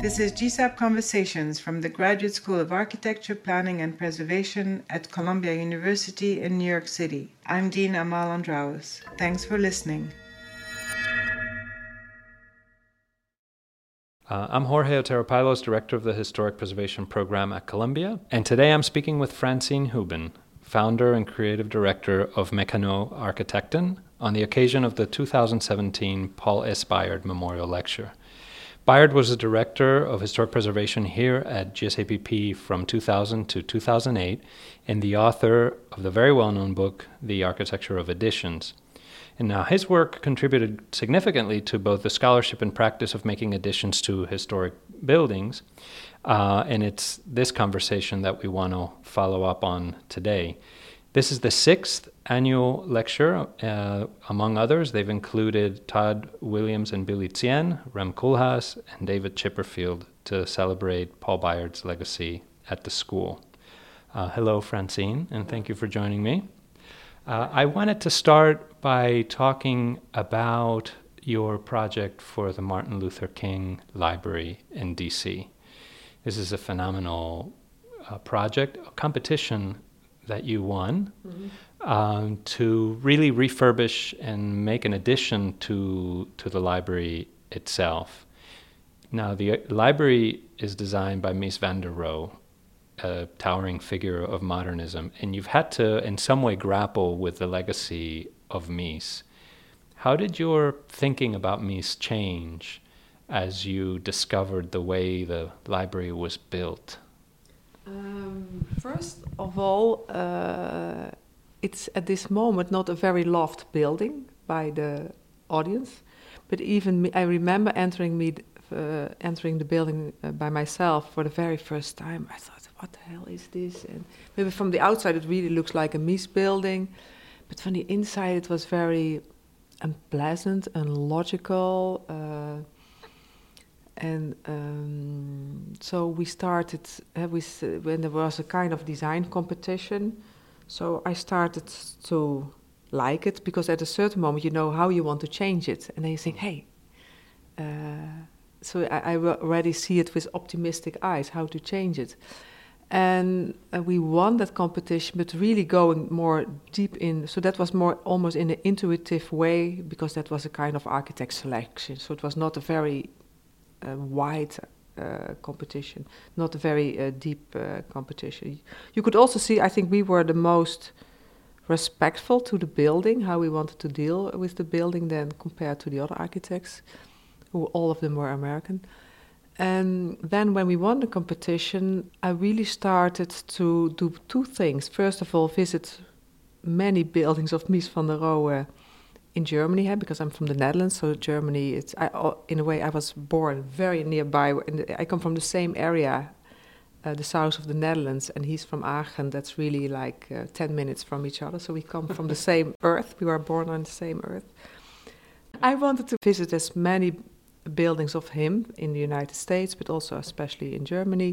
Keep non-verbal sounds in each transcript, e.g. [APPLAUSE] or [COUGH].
This is GSAPP Conversations from the Graduate School of Architecture, Planning and Preservation at Columbia University in New York City. I'm Dean Amale Andraos. Thanks for listening. Uh, I'm Jorge Otero Pailos, Director of the Historic Preservation Program at Columbia, and today I'm speaking with Francine Houben, founder and creative director of Mecanoo Architecten, on the occasion of the 2017 Paul S. Byard Memorial Lecture. Byard was the director of historic preservation here at GSAPP from 2000 to 2008 and the author of the very well known book, The Architecture of Additions. And now his work contributed significantly to both the scholarship and practice of making additions to historic buildings. Uh, and it's this conversation that we want to follow up on today. This is the sixth annual lecture. Uh, among others, they've included Todd Williams and Billie Tsien, Rem Koolhaas, and David Chipperfield to celebrate Paul Byard's legacy at the school. Uh, hello, Francine, and thank you for joining me. Uh, I wanted to start by talking about your project for the Martin Luther King Library in DC. This is a phenomenal uh, project, a competition that you won mm-hmm. um, to really refurbish and make an addition to to the library itself. Now, the library is designed by Mies van der Rohe, a towering figure of modernism, and you've had to, in some way, grapple with the legacy of Mies. How did your thinking about Mies change as you discovered the way the library was built? Um, first of all, uh, it's at this moment not a very loved building by the audience, but even me, I remember entering me uh, entering the building uh, by myself for the very first time. I thought, "What the hell is this?" And maybe from the outside it really looks like a Mies building, but from the inside it was very unpleasant and logical. And um, so we started uh, with, uh, when there was a kind of design competition. So I started to like it because at a certain moment you know how you want to change it, and then you think, hey. Uh, so I, I already see it with optimistic eyes how to change it, and uh, we won that competition, but really going more deep in. So that was more almost in an intuitive way because that was a kind of architect selection. So it was not a very wide uh, competition, not a very uh, deep uh, competition. You could also see, I think we were the most respectful to the building, how we wanted to deal with the building, then compared to the other architects, who all of them were American. And then when we won the competition, I really started to do two things. First of all, visit many buildings of Mies van der Rohe in Germany here because I'm from the Netherlands. So Germany, it's I, in a way I was born very nearby. I come from the same area, uh, the south of the Netherlands, and he's from Aachen. That's really like uh, ten minutes from each other. So we come from the [LAUGHS] same earth. We were born on the same earth. I wanted to visit as many buildings of him in the United States, but also especially in Germany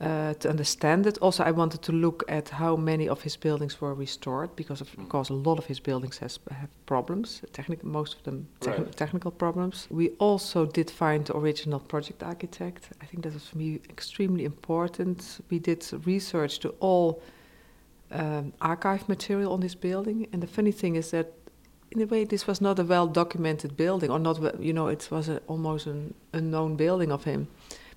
uh, to understand it. Also, I wanted to look at how many of his buildings were restored, because of course a lot of his buildings has have problems, technical, most of them te right. technical problems. We also did find the original project architect. I think that was for me extremely important. We did research to all um, archive material on this building, and the funny thing is that. In a way, this was not a well documented building, or not, you know, it was a, almost an unknown building of him.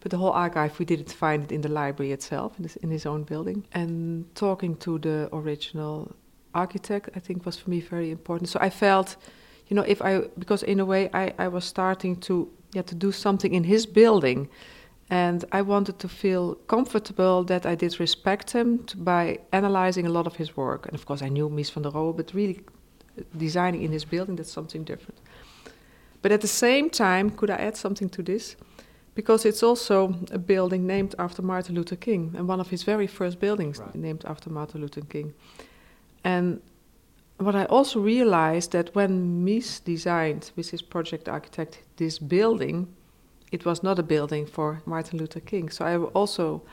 But the whole archive, we didn't find it in the library itself, in, this, in his own building. And talking to the original architect, I think was for me very important. So I felt, you know, if I, because in a way I, I was starting to, yeah, to do something in his building. And I wanted to feel comfortable that I did respect him to, by analyzing a lot of his work. And of course, I knew Mies van der Rohe, but really uh, designing in his building, that's something different. But at the same time, could I add something to this? Because it's also a building named after Martin Luther King and one of his very first buildings right. named after Martin Luther King. And what I also realized that when Mies designed with his project architect this building, it was not a building for Martin Luther King. So I also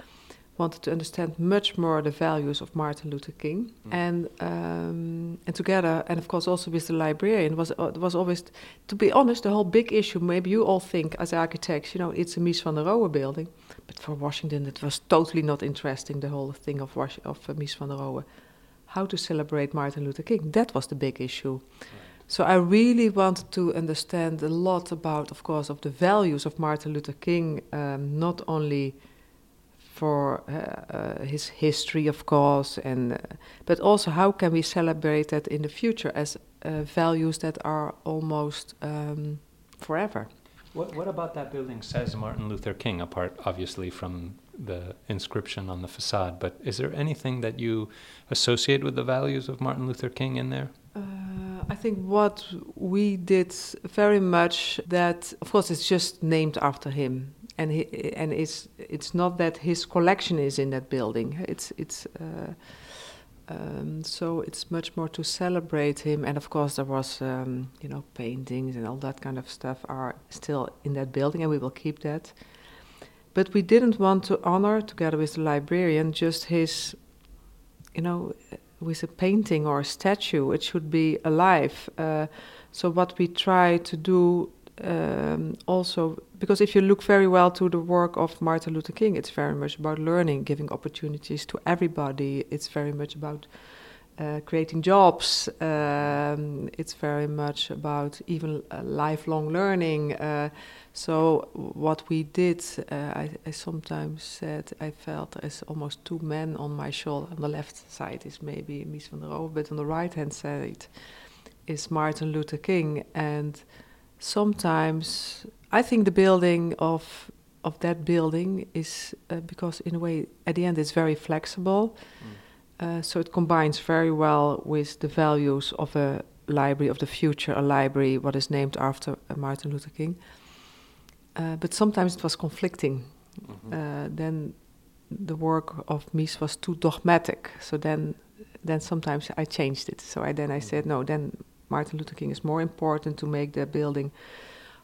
wanted to understand much more the values of Martin Luther King, Mm. and um, and together, and of course also with the librarian was uh, was always, to be honest, the whole big issue. Maybe you all think as architects, you know, it's a Mies van der Rohe building, but for Washington it was totally not interesting. The whole thing of Was- of uh, Mies van der Rohe, how to celebrate Martin Luther King, that was the big issue. So I really wanted to understand a lot about, of course, of the values of Martin Luther King, um, not only for uh, uh, his history, of course, and uh, but also how can we celebrate that in the future as uh, values that are almost um, forever. What, what about that building says Martin Luther King, apart obviously from the inscription on the facade? But is there anything that you associate with the values of Martin Luther King in there? Uh, I think what we did very much that, of course, it's just named after him, and he, and it's it's not that his collection is in that building. It's it's. Uh, um, so it's much more to celebrate him, and of course there was, um, you know, paintings and all that kind of stuff are still in that building, and we will keep that. But we didn't want to honor, together with the librarian, just his, you know, with a painting or a statue. It should be alive. Uh, so what we try to do um, also, because if you look very well to the work of Martin Luther King, it's very much about learning, giving opportunities to everybody. It's very much about uh, creating jobs. Um, it's very much about even uh, lifelong learning. Uh, so what we did, uh, I, I sometimes said I felt as almost two men on my shoulder. On the left side is maybe Mies van der Rohe, but on the right hand side is Martin Luther King. And sometimes I think the building of of that building is uh, because in a way at the end it's very flexible. Uh, so it combines very well with the values of a library of the future, a library what is named after uh, Martin Luther King. Uh, but sometimes it was conflicting. Mm-hmm. Uh, then the work of Mies was too dogmatic. So then, then sometimes I changed it. So I then I said no. Then Martin Luther King is more important to make the building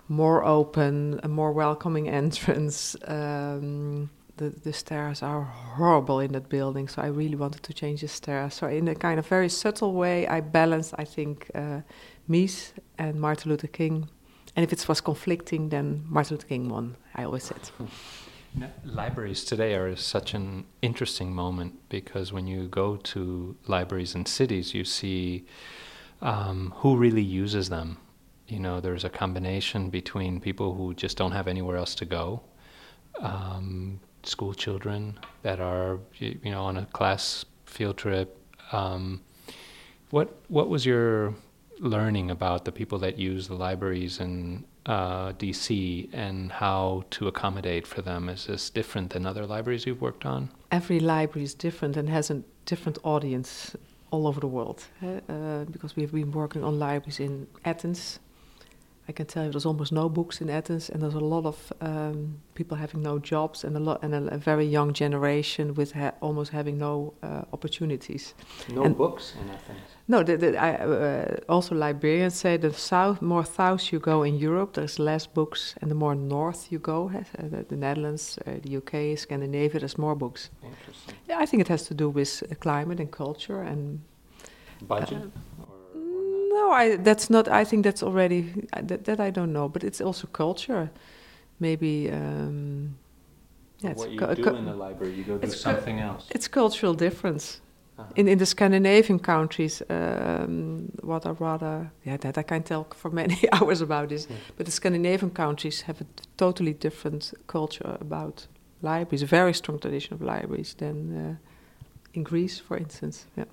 more open, a more welcoming [LAUGHS] entrance. Um, the the stairs are horrible in that building, so I really wanted to change the stairs. So in a kind of very subtle way, I balanced, I think, uh, Mies and Martin Luther King. And if it was conflicting, then Martin Luther King won. I always said. [LAUGHS] Libraries today are such an interesting moment because when you go to libraries in cities, you see um, who really uses them. You know, there's a combination between people who just don't have anywhere else to go, um, school children that are, you know, on a class field trip. Um, what what was your learning about the people that use the libraries in uh, DC and how to accommodate for them? Is this different than other libraries you've worked on? Every library is different and has a different audience all over the world. Uh, because we've been working on libraries in Athens. I can tell you there's almost no books in Athens, and there's a lot of um, people having no jobs, and a lot, and a, a very young generation with ha- almost having no uh, opportunities. No And- books in Athens. No, the, the, I, uh, also librarians say the south, more south you go in Europe, there's less books, and the more north you go, uh, [LAUGHS] the, the Netherlands, uh, the UK, Scandinavia, there's more books. Interesting. Yeah, I think it has to do with uh, climate and culture, and Budget? Uh, no, I that's not. I think that's already uh, that, that I don't know, but it's also culture. Maybe, um, yeah, it's what you do in the library, you go do something else. it's cultural difference. Uh-huh. In in the Scandinavian countries, um, what are rather yeah that I can talk for many [LAUGHS] hours about this, Yeah. but the Scandinavian countries have a totally different culture about libraries, a very strong tradition of libraries than uh, in Greece, for instance. Yeah.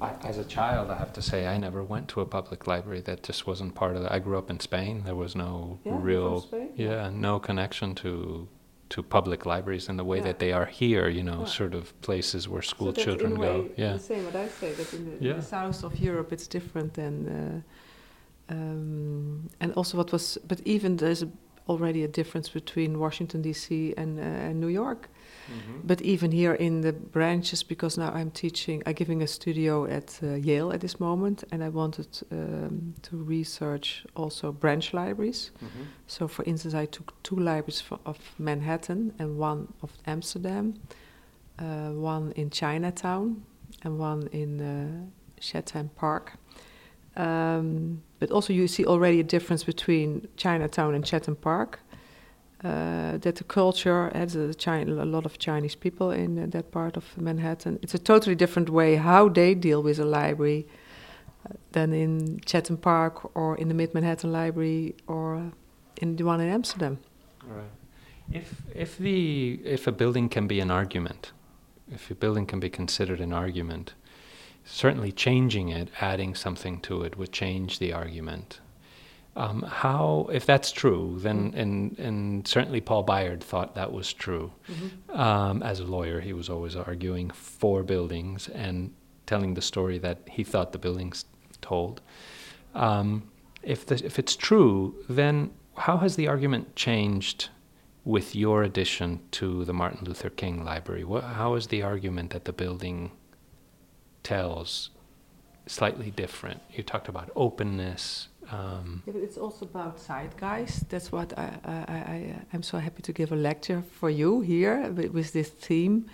I, as a child, I have to say, I never went to a public library. That just wasn't part of. The, I grew up in Spain. There was no real, yeah, no connection to to public libraries in the way Yeah. that they are here. You know, Yeah. sort of places where school So children go. Yeah, The same what I say that in the, in the south of Europe it's different than, uh, um, and also what was, but even there's a, already a difference between Washington D.C. and, uh, and New York. Mm-hmm. But even here in the branches, because now I'm teaching, I'm giving a studio at uh, Yale at this moment, and I wanted um, to research also branch libraries. Mm-hmm. So, for instance, I took two libraries for, of Manhattan and one of Amsterdam. uh, one in Chinatown and one in uh, Chatham Park. Um, but also, you see already a difference between Chinatown and Chatham Park. Uh, that the culture has a, China, a, lot of Chinese people in that part of Manhattan. It's a totally different way how they deal with a library uh, than in Chatham Park or in the Mid Manhattan Library or in the one in Amsterdam. Right. If if the if a building can be an argument, if a building can be considered an argument, certainly changing it, adding something to it, would change the argument. Um, how, if that's true, then Mm. and and certainly Paul Byard thought that was true. Mm-hmm. Um, as a lawyer, he was always arguing for buildings and telling the story that he thought the buildings told. Um, if the, if it's true, then how has the argument changed with your addition to the Martin Luther King Library? What, how is the argument that the building tells slightly different? You talked about openness. Um, it's also about zeitgeist. That's what I, I, I, I'm so happy to give a lecture for you here with, with this theme.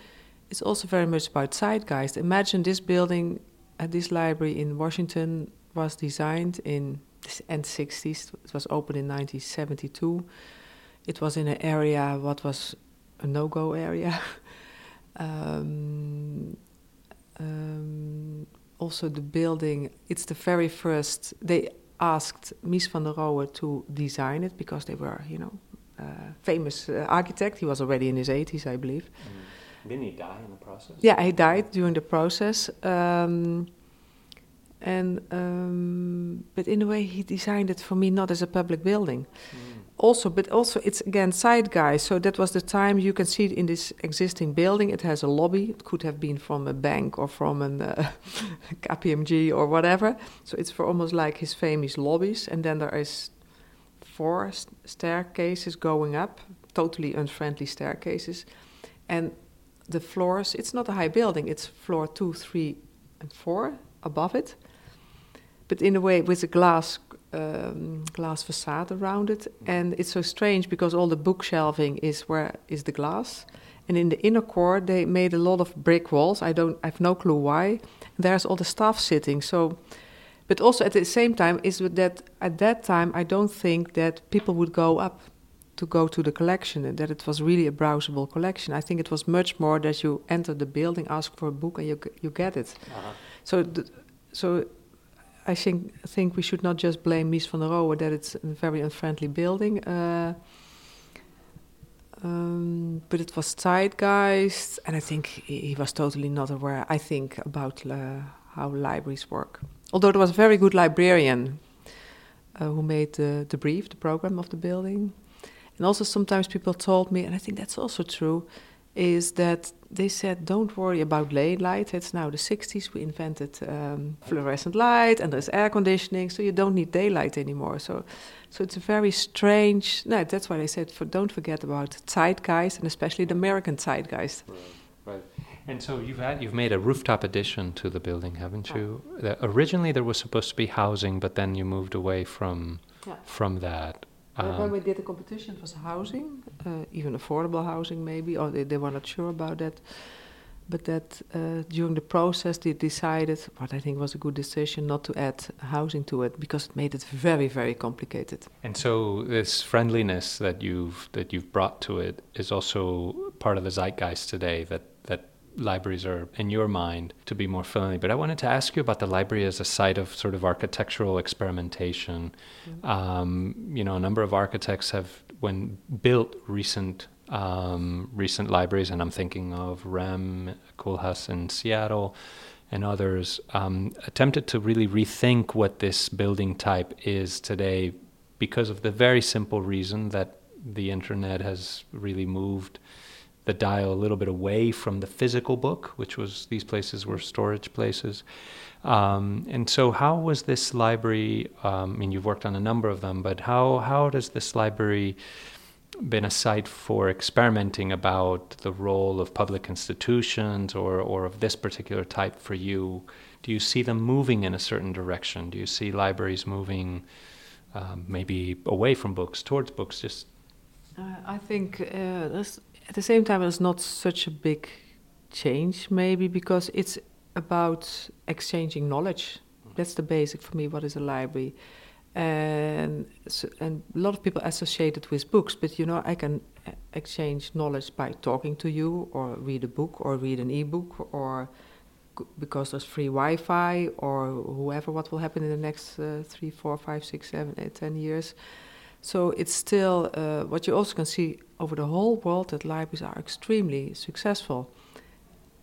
It's also very much about zeitgeist. Imagine this building at this library in Washington was designed in the end 60s. It was opened in 1972. It was in an area what was a no-go area. [LAUGHS] um, um, also, the building. It's the very first. They asked Mies van der Rohe to design it because they were, you know, uh, famous uh, architect. He was already in his 80s, I believe. Didn't he die in the process? Yeah, he died during the process. Um, and um, but in a way, he designed it for me not as a public building. Also, but also it's again side zeitgeist. So that was the time you can see it in this existing building. It has a lobby. It could have been from a bank or from an uh, [LAUGHS] KPMG or whatever. So it's for almost like his famous lobbies. And then there is four st- staircases going up, totally unfriendly staircases, and the floors. It's not a high building. It's floor two, three, and four above it. But in a way, with a glass um, glass facade around it, and it's so strange because all the bookshelving is where is the glass, and in the inner core they made a lot of brick walls. I don't, I have no clue why. There's all the staff sitting. So, but also at the same time is that at that time I don't think that people would go up to go to the collection and that it was really a browsable collection. I think it was much more that you enter the building, ask for a book, and you you get it. Uh-huh. So, th- so I think think we should not just blame Mies van der Rohe that it's a very unfriendly building. Uh, um, but it was zeitgeist, and I think he, he was totally not aware. I think about uh, how libraries work. Although there was a very good librarian uh, who made the, the brief, the program of the building, and also sometimes people told me, and I think that's also true, is that they said, don't worry about lay light. It's now the 60s. We invented um, fluorescent light and there's air conditioning, so you don't need daylight anymore. So, so it's a very strange. No, that's why they said, for, don't forget about zeitgeist and especially the American zeitgeist. Right, right. And so you've had you've made a rooftop addition to the building, haven't you? The- originally there was supposed to be housing, but then you moved away from Yeah. from that. When Um, we did the competition, it was housing, uh, even affordable housing, maybe, or they, they were not sure about that. But that uh, during the process, they decided, what I think was a good decision, not to add housing to it because it made it very, very complicated. And so this friendliness that you've that you've brought to it is also part of the zeitgeist today that that libraries are in your mind to be more friendly. But I wanted to ask you about the library as a site of sort of architectural experimentation. Um, you know, a number of architects have when built recent um, recent libraries, and I'm thinking of Rem Koolhaas in Seattle and others, um, attempted to really rethink what this building type is today because of the very simple reason that the internet has really moved the dial a little bit away from the physical book, which was these places were storage places. Um, and so, how was this library? Um, I mean, you've worked on a number of them, but how how does this library been a site for experimenting about the role of public institutions or or of this particular type for you? Do you see them moving in a certain direction? Do you see libraries moving um, maybe away from books towards books? Just Uh, I think uh, there's, at the same time, it's not such a big change maybe because it's about exchanging knowledge. That's the basic for me. What is a library? And so, and a lot of people associate it with books, but you know I can exchange knowledge by talking to you, or read a book, or read an e-book, or because there's free Wi-Fi, or whoever. What will happen in the next uh, three, four, five, six, seven, eight, ten years? So it's still uh, what you also can see over the whole world that libraries are extremely successful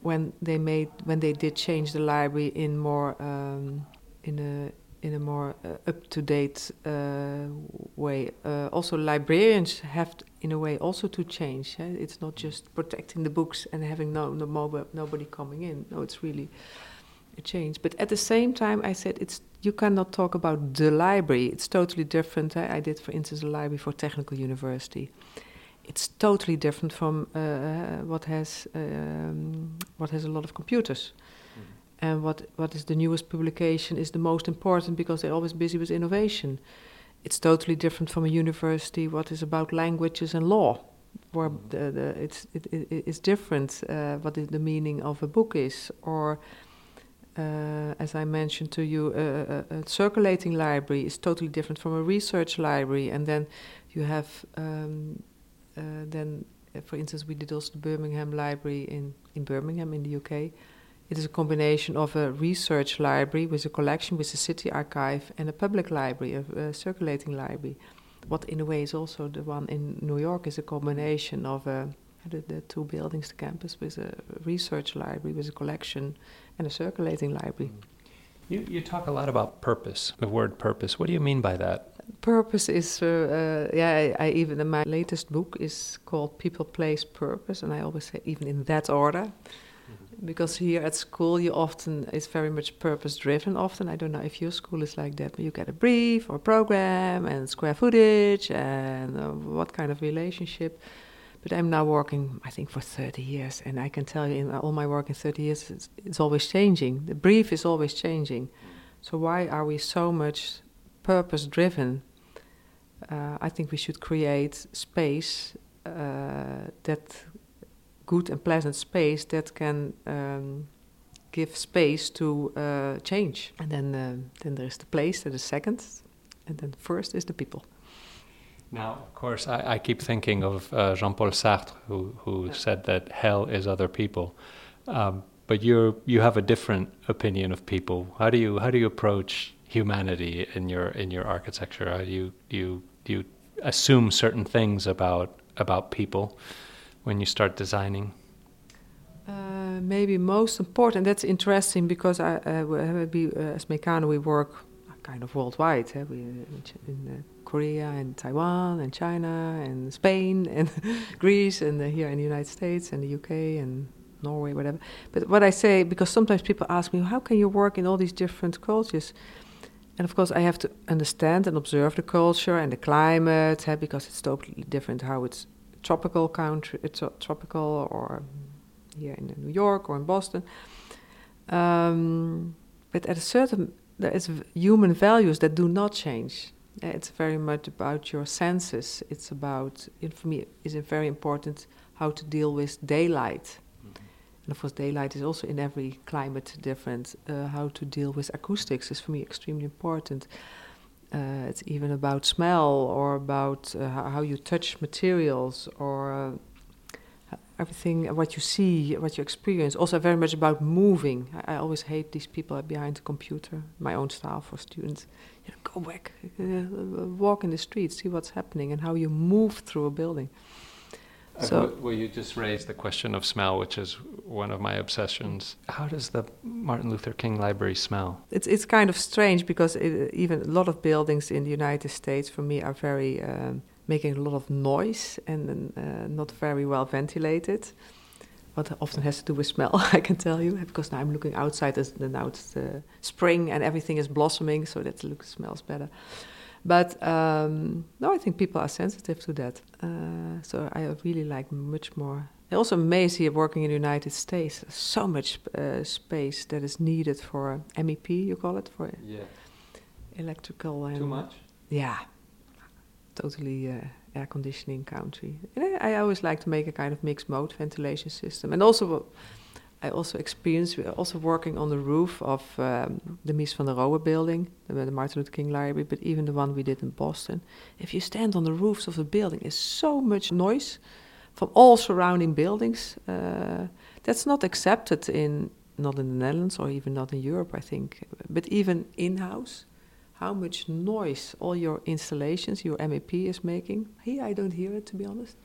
when they made when they did change the library in more um, in a in a more uh, up to date uh, way. Uh, also, librarians have, in a way, also to change. Eh? It's not just protecting the books and having no, no nobody coming in. No, it's really change. But at the same time, I said it's you cannot talk about the library. It's totally different. Eh? I did, for instance, a library for Technical University it's totally different from uh, uh, what has um, what has a lot of computers. Mm-hmm. And what, what is the newest publication is the most important because they're always busy with innovation. It's totally different from a university. What is about languages and law, where mm-hmm. the, the, it's it, it, it's different. Uh, what the meaning of a book is, or uh, as I mentioned to you, a, a, circulating library is totally different from a research library. And then you have um, uh, then, uh, for instance, we did also the Birmingham Library in, in Birmingham in the UK. It is a combination of a research library with a collection with a city archive and a public library, a, a circulating library. What, in a way, is also the one in New York is a combination of a, the, the two buildings, the campus, with a research library with a collection and a circulating library. You, you talk a lot about purpose, the word purpose. What do you mean by that? Purpose is, uh, uh, yeah, I, I even in my latest book is called People, Place, Purpose, and I always say even in that order, mm-hmm. because here at school you often it's very much purpose driven. Often I don't know if your school is like that, but you get a brief or program and square footage and uh, what kind of relationship. But I'm now working, I think, for 30 years, and I can tell you, in all my work in 30 years, it's, it's always changing. The brief is always changing. So why are we so much purpose driven, uh, I think we should create space uh, that good and pleasant space that can um, give space to uh, change. And then, uh, then there is the place that is second, and then first is the people. Now, of course, I, I keep thinking of uh, Jean Paul Sartre, who, who yeah. said that hell is other people. Um, but you you have a different opinion of people. How do you how do you approach humanity in your in your architecture? Do you you you assume certain things about about people when you start designing? Uh, maybe most important. That's interesting because I, uh, we, uh, as Mecanoo we work kind of worldwide. We in uh, Korea and Taiwan and China and Spain [LAUGHS] and Greece and uh, here in the United States and the UK and Norway, whatever. But what I say because sometimes people ask me, how can you work in all these different cultures? And of course, I have to understand and observe the culture and the climate, eh, because it's totally different how it's tropical country, it's tropical, or here in New York or in Boston. Um, but at a certain, there is human values that do not change. Eh, it's very much about your senses. It's about, for me, it's very important how to deal with daylight and of course, daylight is also in every climate different. Uh, how to deal with acoustics is for me extremely important. Uh, it's even about smell or about uh, how you touch materials or uh, everything, what you see, what you experience. Also, very much about moving. I, I always hate these people behind the computer, my own style for students. You know, go back, uh, walk in the street, see what's happening, and how you move through a building. So, well, you just raised the question of smell, which is one of my obsessions. How does the Martin Luther King Library smell? It's it's kind of strange because it, even a lot of buildings in the United States, for me, are very um, making a lot of noise and uh, not very well ventilated. What often has to do with smell, [LAUGHS] I can tell you, because now I'm looking outside. As now it's uh, spring and everything is blossoming, so that looks smells better. But um, no, I think people are sensitive to that. Uh, so I really like much more. I also amazed here working in the United States. So much uh, space that is needed for MEP, you call it for yeah. electrical and too much. Yeah, totally uh, air conditioning country. And I, I, always like to make a kind of mixed mode ventilation system, and also I also experienced also working on the roof of um, the Mies van der Rohe building, the, the, Martin Luther King Library, but even the one we did in Boston. If you stand on the roofs of the building, there's so much noise from all surrounding buildings. Uh, that's not accepted in not in the Netherlands or even not in Europe, I think, but even in house. How much noise all your installations, your MEP is making. Here, I don't hear it to be honest,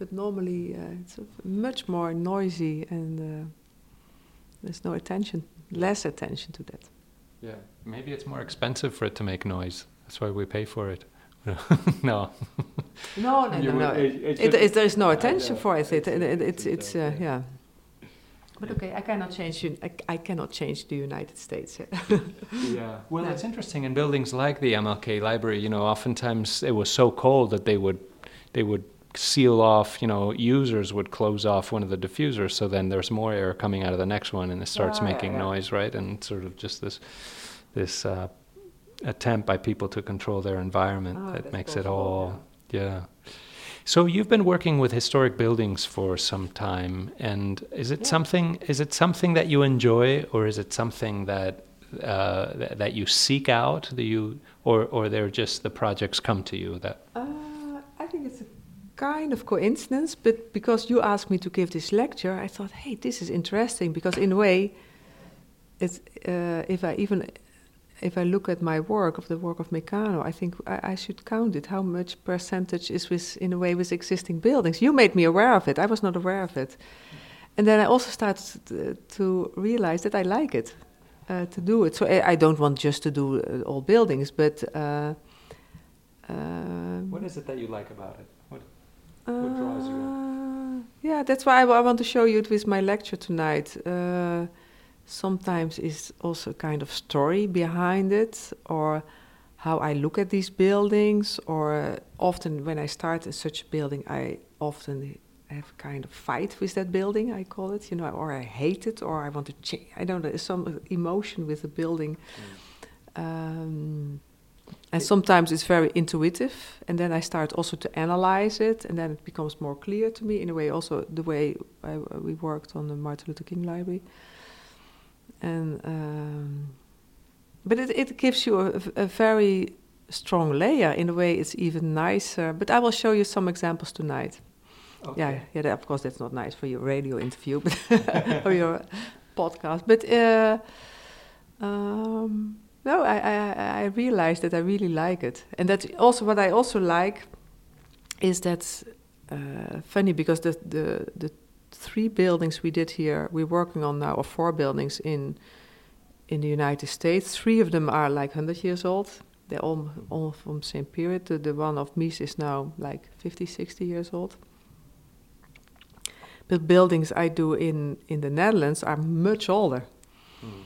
but normally uh, it's much more noisy and uh, there's no attention, less attention to that. Yeah, maybe it's more expensive for it to make noise. That's why we pay for it. [LAUGHS] no. No, no, no, no. It, it, it, there is no attention for it. It, it, it's, it's, uh, yeah. But okay, I cannot change. I, I cannot change the United States. [LAUGHS] yeah. Well, no. it's interesting in buildings like the MLK Library. You know, oftentimes it was so cold that they would, they would seal off, you know, users would close off one of the diffusers, so then there's more air coming out of the next one, and it starts making yeah. noise, right? And sort of just this, this uh, attempt by people to control their environment oh, that makes it all, yeah. yeah. So you've been working with historic buildings for some time, and is it yeah. something? Is it something that you enjoy, or is it something that uh, that you seek out? Do you, or or they're just the projects come to you that? Uh, I think it's a kind of coincidence, but because you asked me to give this lecture, I thought, hey, this is interesting because in a way, it's uh, if I even if I look at my work of the work of Mecanoo, I think I, I, should count it. How much percentage is with in a way with existing buildings? You made me aware of it. I was not aware of it, and then I also started to, to realize that I like it uh, to do it. So I, I, don't want just to do uh, all buildings, but. Uh, what is it that you like about it? What draws you uh, Yeah, that's why I, I, want to show you it with my lecture tonight. Sometimes it's also a kind of story behind it, or how I look at these buildings, or often when I start in such a building, I often have a kind of fight with that building, I call it, you know, or I hate it, or I want to change. I don't know, some emotion with the building. Mm. Um, and sometimes it's very intuitive and then i start also to analyze it and then it becomes more clear to me in a way also the way I, we worked on the martin luther king library and um, but it, it gives you a, a, very strong layer in a way it's even nicer but i will show you some examples tonight okay. yeah yeah that, of course that's not nice for your radio interview [LAUGHS] but or your podcast but uh, um, no, I, I, I realized that I really like it. And that's also what I also like is that uh, funny because the, the, the three buildings we did here, we're working on now, or four buildings in, in the United States. Three of them are like 100 years old. They're all, all from the same period. The, the one of Mies is now like 50, 60 years old. But buildings I do in, in the Netherlands are much older. Mm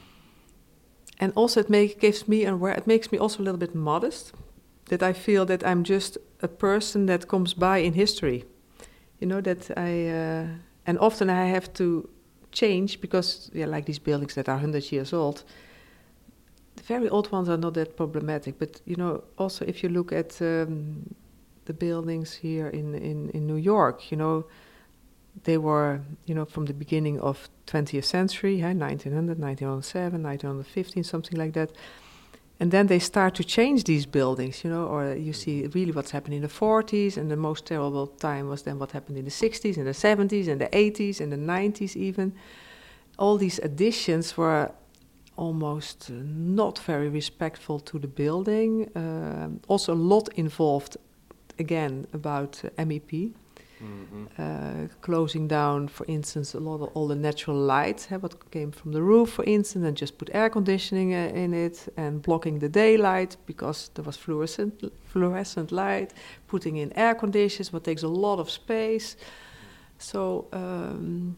and also it make, gives me aware it makes me also a little bit modest that i feel that i'm just a person that comes by in history you know that i uh, and often i have to change because yeah like these buildings that are 100 years old the very old ones are not that problematic but you know also if you look at um, the buildings here in, in, in new york you know they were, you know, from the beginning of 20th century, yeah, 1900, 1907, 1915, something like that. And then they start to change these buildings, you know, or you see really what's happened in the 40s, and the most terrible time was then what happened in the 60s, and the 70s, and the 80s, and the 90s even. All these additions were almost uh, not very respectful to the building. Uh, also, a lot involved, again, about uh, MEP. Mm-hmm. Uh, closing down, for instance, a lot of all the natural light, eh, what came from the roof, for instance, and just put air conditioning uh, in it, and blocking the daylight because there was fluorescent fluorescent light. Putting in air conditioners, what takes a lot of space. So um,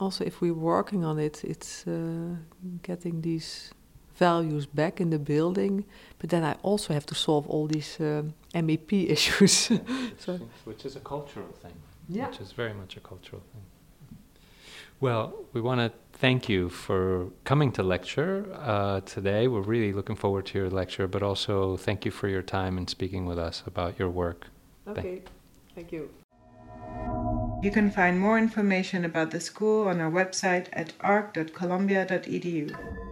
also, if we're working on it, it's uh, getting these values back in the building, but then I also have to solve all these uh, MEP [LAUGHS] issues. [LAUGHS] so which is a cultural thing. Yeah. Which is very much a cultural thing. Well, we want to thank you for coming to lecture uh, today. We're really looking forward to your lecture, but also thank you for your time and speaking with us about your work. Okay, thank, thank you. You can find more information about the school on our website at arc.columbia.edu.